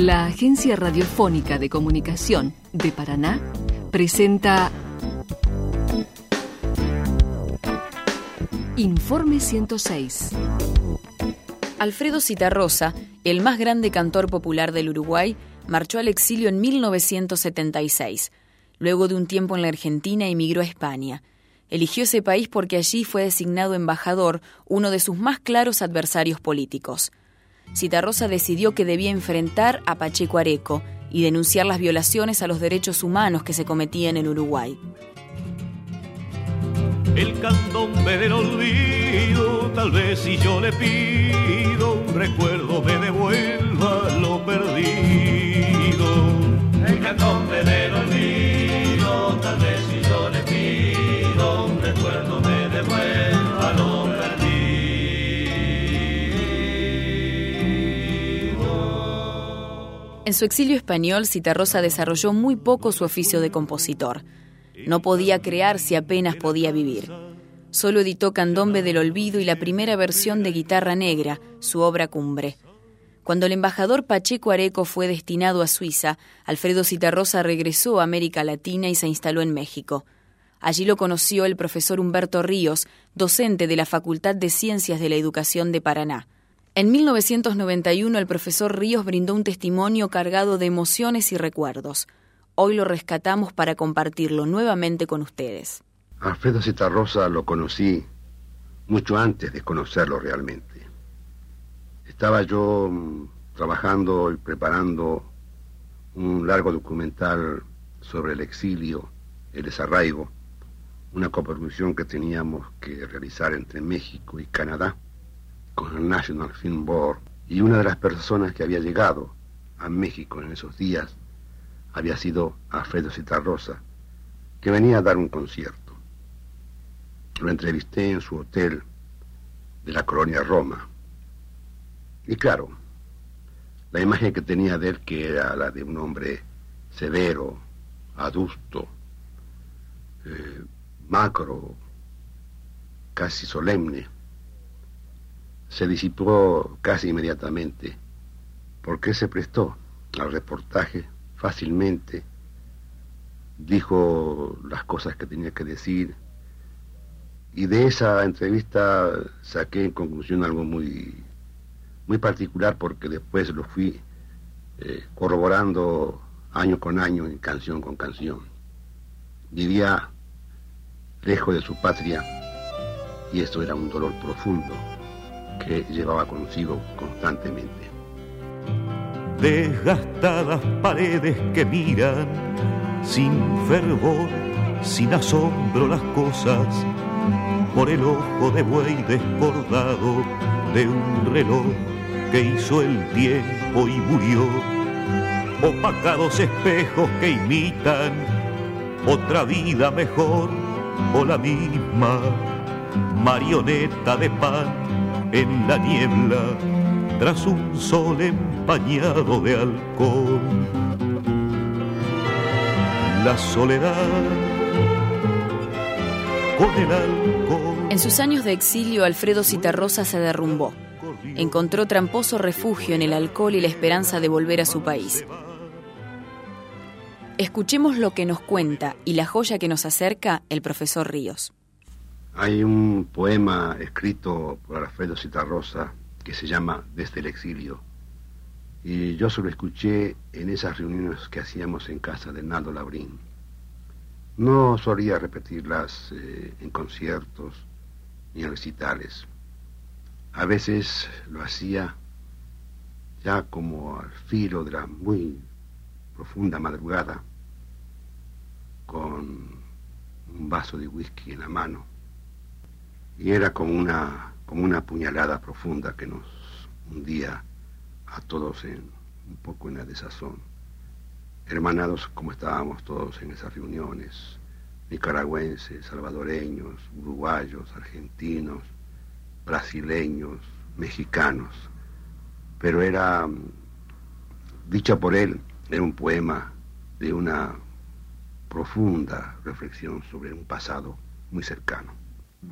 La Agencia Radiofónica de Comunicación de Paraná presenta Informe 106. Alfredo Citarrosa, el más grande cantor popular del Uruguay, marchó al exilio en 1976. Luego de un tiempo en la Argentina emigró a España. Eligió ese país porque allí fue designado embajador, uno de sus más claros adversarios políticos. Citarrosa decidió que debía enfrentar a Pacheco Areco y denunciar las violaciones a los derechos humanos que se cometían en Uruguay. El candombe del olvido, tal vez si yo le pido un recuerdo me devuelva lo perdido. En su exilio español, Citarrosa desarrolló muy poco su oficio de compositor. No podía crear si apenas podía vivir. Solo editó Candombe del Olvido y la primera versión de Guitarra Negra, su obra cumbre. Cuando el embajador Pacheco Areco fue destinado a Suiza, Alfredo Citarrosa regresó a América Latina y se instaló en México. Allí lo conoció el profesor Humberto Ríos, docente de la Facultad de Ciencias de la Educación de Paraná. En 1991 el profesor Ríos brindó un testimonio cargado de emociones y recuerdos. Hoy lo rescatamos para compartirlo nuevamente con ustedes. Alfredo Citarrosa lo conocí mucho antes de conocerlo realmente. Estaba yo mm, trabajando y preparando un largo documental sobre el exilio, el desarraigo, una coproducción que teníamos que realizar entre México y Canadá con el National Film Board y una de las personas que había llegado a México en esos días había sido Alfredo Citarrosa, que venía a dar un concierto. Lo entrevisté en su hotel de la colonia Roma. Y claro, la imagen que tenía de él, que era la de un hombre severo, adusto, eh, macro, casi solemne, se disipó casi inmediatamente, porque se prestó al reportaje fácilmente, dijo las cosas que tenía que decir, y de esa entrevista saqué en conclusión algo muy, muy particular porque después lo fui eh, corroborando año con año, en canción con canción. Vivía lejos de su patria y esto era un dolor profundo que llevaba consigo constantemente. Desgastadas paredes que miran sin fervor, sin asombro las cosas, por el ojo de buey desbordado de un reloj que hizo el tiempo y murió, opacados espejos que imitan otra vida mejor o la misma marioneta de pan en la niebla tras un sol empañado de alcohol. La soledad con el alcohol. En sus años de exilio, Alfredo Citarrosa se derrumbó. Encontró tramposo refugio en el alcohol y la esperanza de volver a su país. Escuchemos lo que nos cuenta y la joya que nos acerca el profesor Ríos. Hay un poema escrito por Alfredo Citarrosa que se llama Desde el exilio. Y yo solo escuché en esas reuniones que hacíamos en casa de Naldo Labrín. No solía repetirlas eh, en conciertos ni en recitales. A veces lo hacía ya como al filo de la muy profunda madrugada, con un vaso de whisky en la mano. Y era como una como una puñalada profunda que nos hundía a todos en un poco en la desazón. Hermanados como estábamos todos en esas reuniones, nicaragüenses, salvadoreños, uruguayos, argentinos, brasileños, mexicanos. Pero era, dicha por él, era un poema de una profunda reflexión sobre un pasado muy cercano. Aquí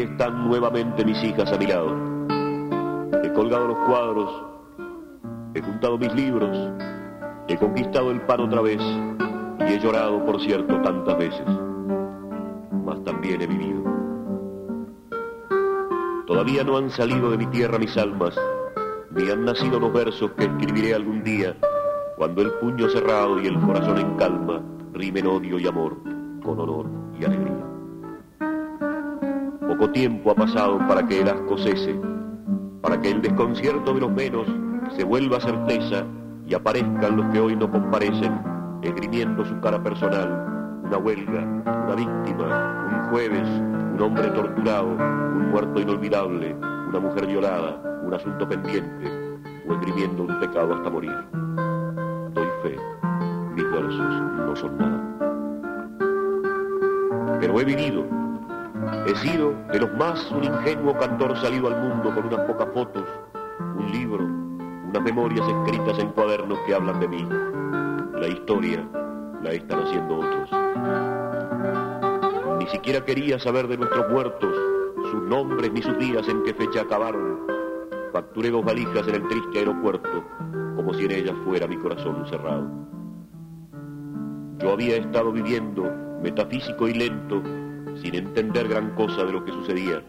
están nuevamente mis hijas a mi lado. He colgado los cuadros, he juntado mis libros, he conquistado el pan otra vez y he llorado, por cierto, tantas veces. Mas también he vivido. Todavía no han salido de mi tierra mis almas, ni han nacido los versos que escribiré algún día, cuando el puño cerrado y el corazón en calma rimen odio y amor con honor y alegría. Poco tiempo ha pasado para que el asco cese, para que el desconcierto de los menos se vuelva certeza y aparezcan los que hoy no comparecen, esgrimiendo su cara personal, una huelga, una víctima, un jueves, un hombre torturado, un muerto inolvidable, una mujer violada, un asunto pendiente, o esgrimiendo un pecado hasta morir. Doy fe, mis versos no son nada. Pero he vivido, he sido de los más un ingenuo cantor salido al mundo con unas pocas fotos, un libro, unas memorias escritas en cuadernos que hablan de mí. La historia la están haciendo otros. Ni siquiera quería saber de nuestros muertos, sus nombres ni sus días en qué fecha acabaron. Facturé dos valijas en el triste aeropuerto, como si en ellas fuera mi corazón cerrado. Yo había estado viviendo, metafísico y lento, sin entender gran cosa de lo que sucedía.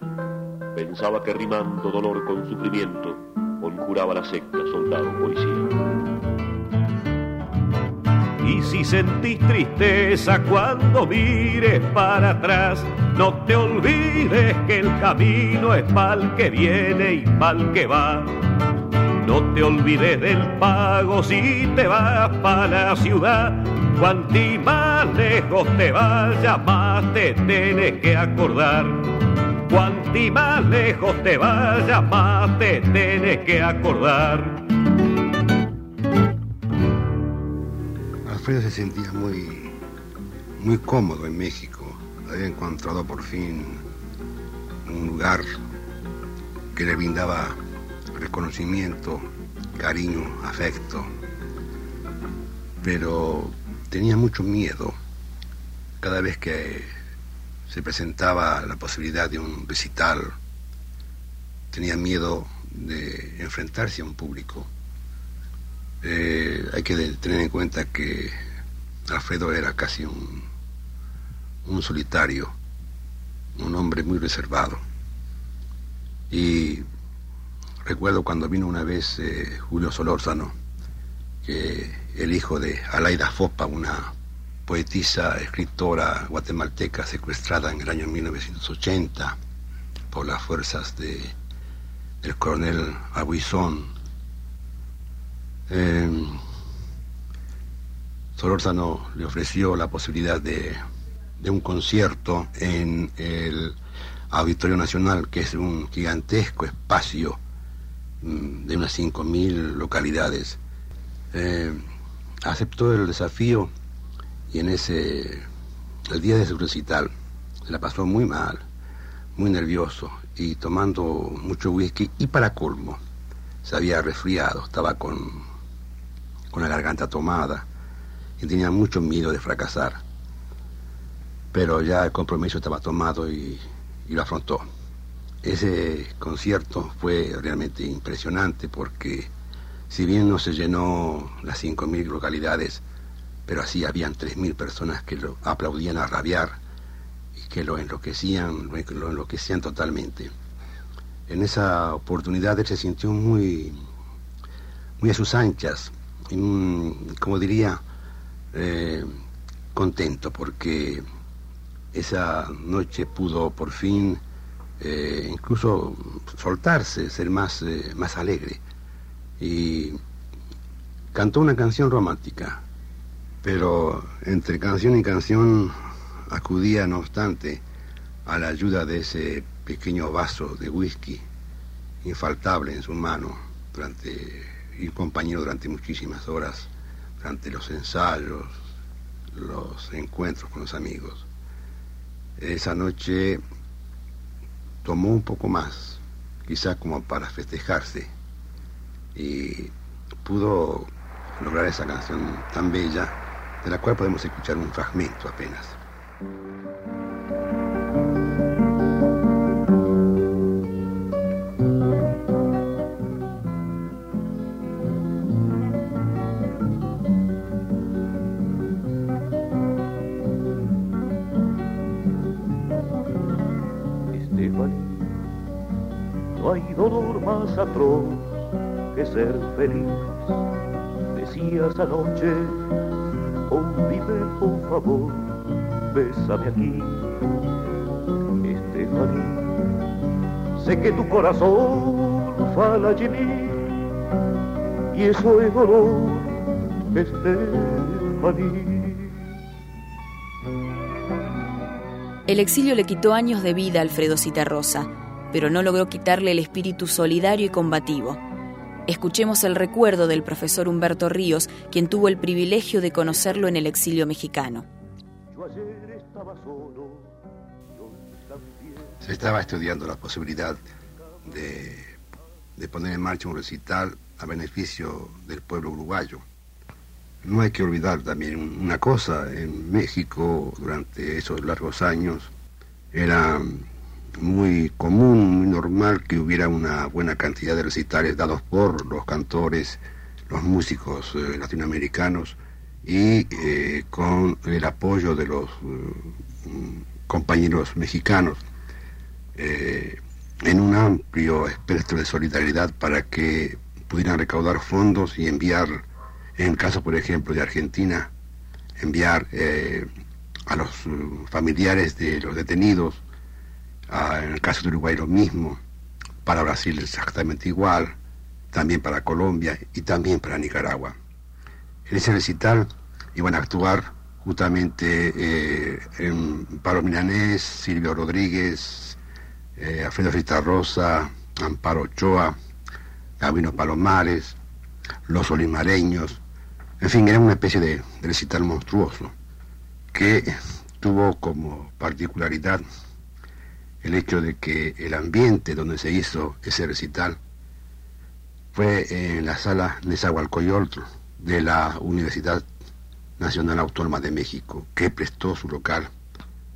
Pensaba que rimando dolor con sufrimiento, conjuraba la secta soldado policía. Y si sentís tristeza cuando mires para atrás, no te olvides que el camino es mal que viene y mal que va. No te olvides del pago si te vas para la ciudad. Cuanti más lejos te vayas, más te tienes que acordar. Cuanti más lejos te vayas, más te tienes que acordar. Alfredo se sentía muy, muy cómodo en México. Había encontrado por fin un lugar que le brindaba reconocimiento, cariño, afecto. Pero tenía mucho miedo cada vez que se presentaba la posibilidad de un recital. Tenía miedo de enfrentarse a un público eh, hay que tener en cuenta que Alfredo era casi un, un solitario, un hombre muy reservado. Y recuerdo cuando vino una vez eh, Julio Solórzano, que el hijo de Alaida Fopa, una poetisa, escritora guatemalteca secuestrada en el año 1980 por las fuerzas de, del coronel Abuizón, eh, Solórzano le ofreció la posibilidad de, un concierto en el Auditorio Nacional, que es un gigantesco espacio mm, de unas 5.000 localidades. Eh, aceptó el desafío y en ese, el día de su recital, se la pasó muy mal, muy nervioso y tomando mucho whisky y para colmo, se había resfriado, estaba con con la garganta tomada y tenía mucho miedo de fracasar. Pero ya el compromiso estaba tomado y, lo afrontó. Ese concierto fue realmente impresionante porque si bien no se llenó las 5.000 localidades, pero así habían 3.000 personas que lo aplaudían a rabiar y que lo enloquecían, lo enloquecían totalmente. En esa oportunidad él se sintió muy, muy a sus anchas, como diría, eh, contento porque esa noche pudo por fin eh, incluso soltarse, ser más, eh, más alegre. Y cantó una canción romántica, pero entre canción y canción acudía, no obstante, a la ayuda de ese pequeño vaso de whisky infaltable en su mano durante y compañero durante muchísimas horas, durante los ensayos, los encuentros con los amigos. Esa noche tomó un poco más, quizá como para festejarse, y pudo lograr esa canción tan bella, de la cual podemos escuchar un fragmento apenas. Más atroz que ser feliz. Decías anoche, convive por favor, bésame aquí, Estefanía. Sé que tu corazón fala de mí y eso es dolor, Estefanía. El exilio le quitó años de vida a Alfredo Citarrosa, pero no logró quitarle el espíritu solidario y combativo. Escuchemos el recuerdo del profesor Humberto Ríos, quien tuvo el privilegio de conocerlo en el exilio mexicano. Se estaba estudiando la posibilidad de, de poner en marcha un recital a beneficio del pueblo uruguayo. No hay que olvidar también una cosa, en México durante esos largos años era muy común, muy normal que hubiera una buena cantidad de recitales dados por los cantores, los músicos eh, latinoamericanos y eh, con el apoyo de los eh, compañeros mexicanos en un amplio espectro de solidaridad para que pudieran recaudar fondos y enviar en el caso, por ejemplo, de Argentina, enviar a los familiares de los detenidos, en el caso de Uruguay lo mismo, para Brasil exactamente igual, también para Colombia y también para Nicaragua. En ese recital iban a actuar justamente eh, en Pablo Milanés, Silvio Rodríguez, Alfredo Rita Rosa, Amparo Ochoa, Gabino Palomares, los olimareños, en fin, era una especie de, recital monstruoso que tuvo como particularidad el hecho de que el ambiente donde se hizo ese recital fue en la sala Nezahualcóyotl de la Universidad Nacional Autónoma de México, que prestó su local,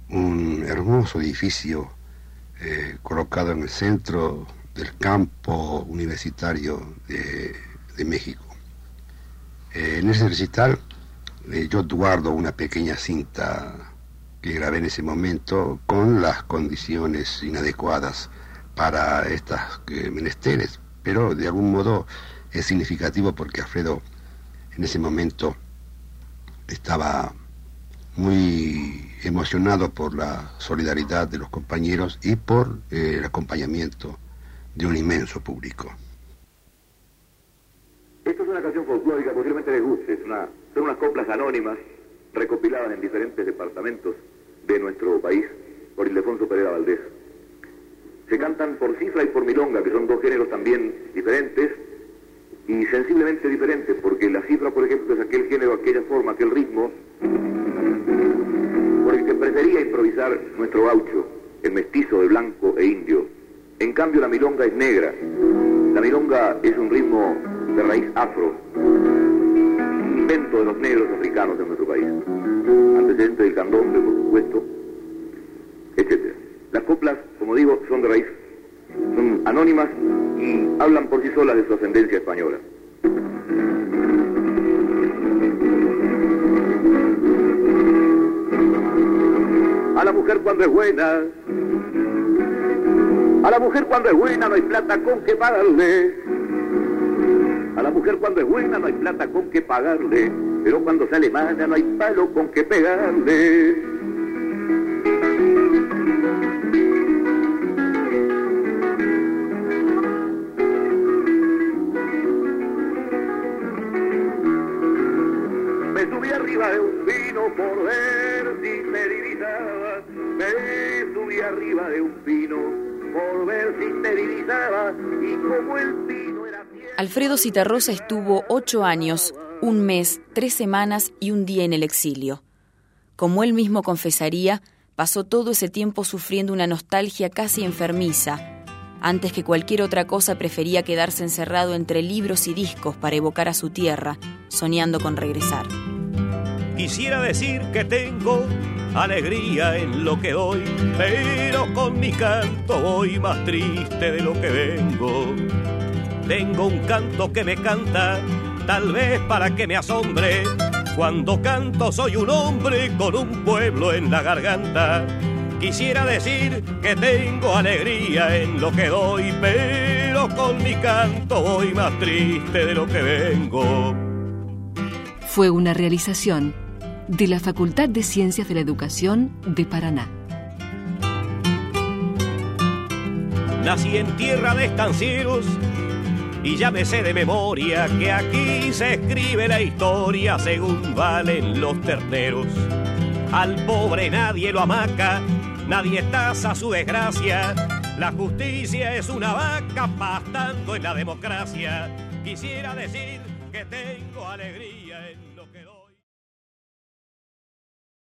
un hermoso edificio eh, colocado en el centro del campo universitario de México. Eh, en ese recital eh, yo guardo una pequeña cinta que grabé en ese momento con las condiciones inadecuadas para estas eh, menesteres, pero de algún modo es significativo porque Alfredo en ese momento estaba muy emocionado por la solidaridad de los compañeros y por el acompañamiento de un inmenso público. Esta es una canción folclórica, posiblemente les guste. son unas coplas anónimas recopiladas en diferentes departamentos de nuestro país por Ildefonso Pereira Valdés. Se cantan por cifra y por milonga, que son dos géneros también diferentes y sensiblemente diferentes, porque la cifra, por ejemplo, es aquel género, aquella forma, aquel ritmo por el que prefería improvisar nuestro gaucho, el mestizo de blanco e indio. En cambio, la milonga es negra. La milonga es un ritmo de raíz afro, invento de los negros africanos de nuestro país, antecedente del candombe, por supuesto, etc. Las coplas, como digo, son de raíz, son anónimas y hablan por sí solas de su ascendencia española. A la mujer cuando es buena, a la mujer cuando es buena no hay plata con que pagarle. A la mujer cuando es buena no hay plata con que pagarle, pero cuando sale mala no hay palo con que pegarle. Me subí arriba de un vino por ver si me divisaba. Me subí arriba de un pino por ver si me divisaba. Y como el pino era Alfredo Citarrosa estuvo ocho años, un mes, tres semanas y un día en el exilio. Como él mismo confesaría, pasó todo ese tiempo sufriendo una nostalgia casi enfermiza. Antes que cualquier otra cosa prefería quedarse encerrado entre libros y discos para evocar a su tierra, soñando con regresar. Quisiera decir que tengo alegría en lo que doy, pero con mi canto voy más triste de lo que vengo. Tengo un canto que me canta, tal vez para que me asombre. Cuando canto soy un hombre con un pueblo en la garganta. Quisiera decir que tengo alegría en lo que doy, pero con mi canto voy más triste de lo que vengo. Fue una realización de la Facultad de Ciencias de la Educación de Paraná. Nací en tierra de estancieros y ya me sé de memoria que aquí se escribe la historia según valen los terneros. Al pobre nadie lo amaca, nadie tasa su desgracia. La justicia es una vaca pastando en la democracia. Quisiera decir que tengo alegría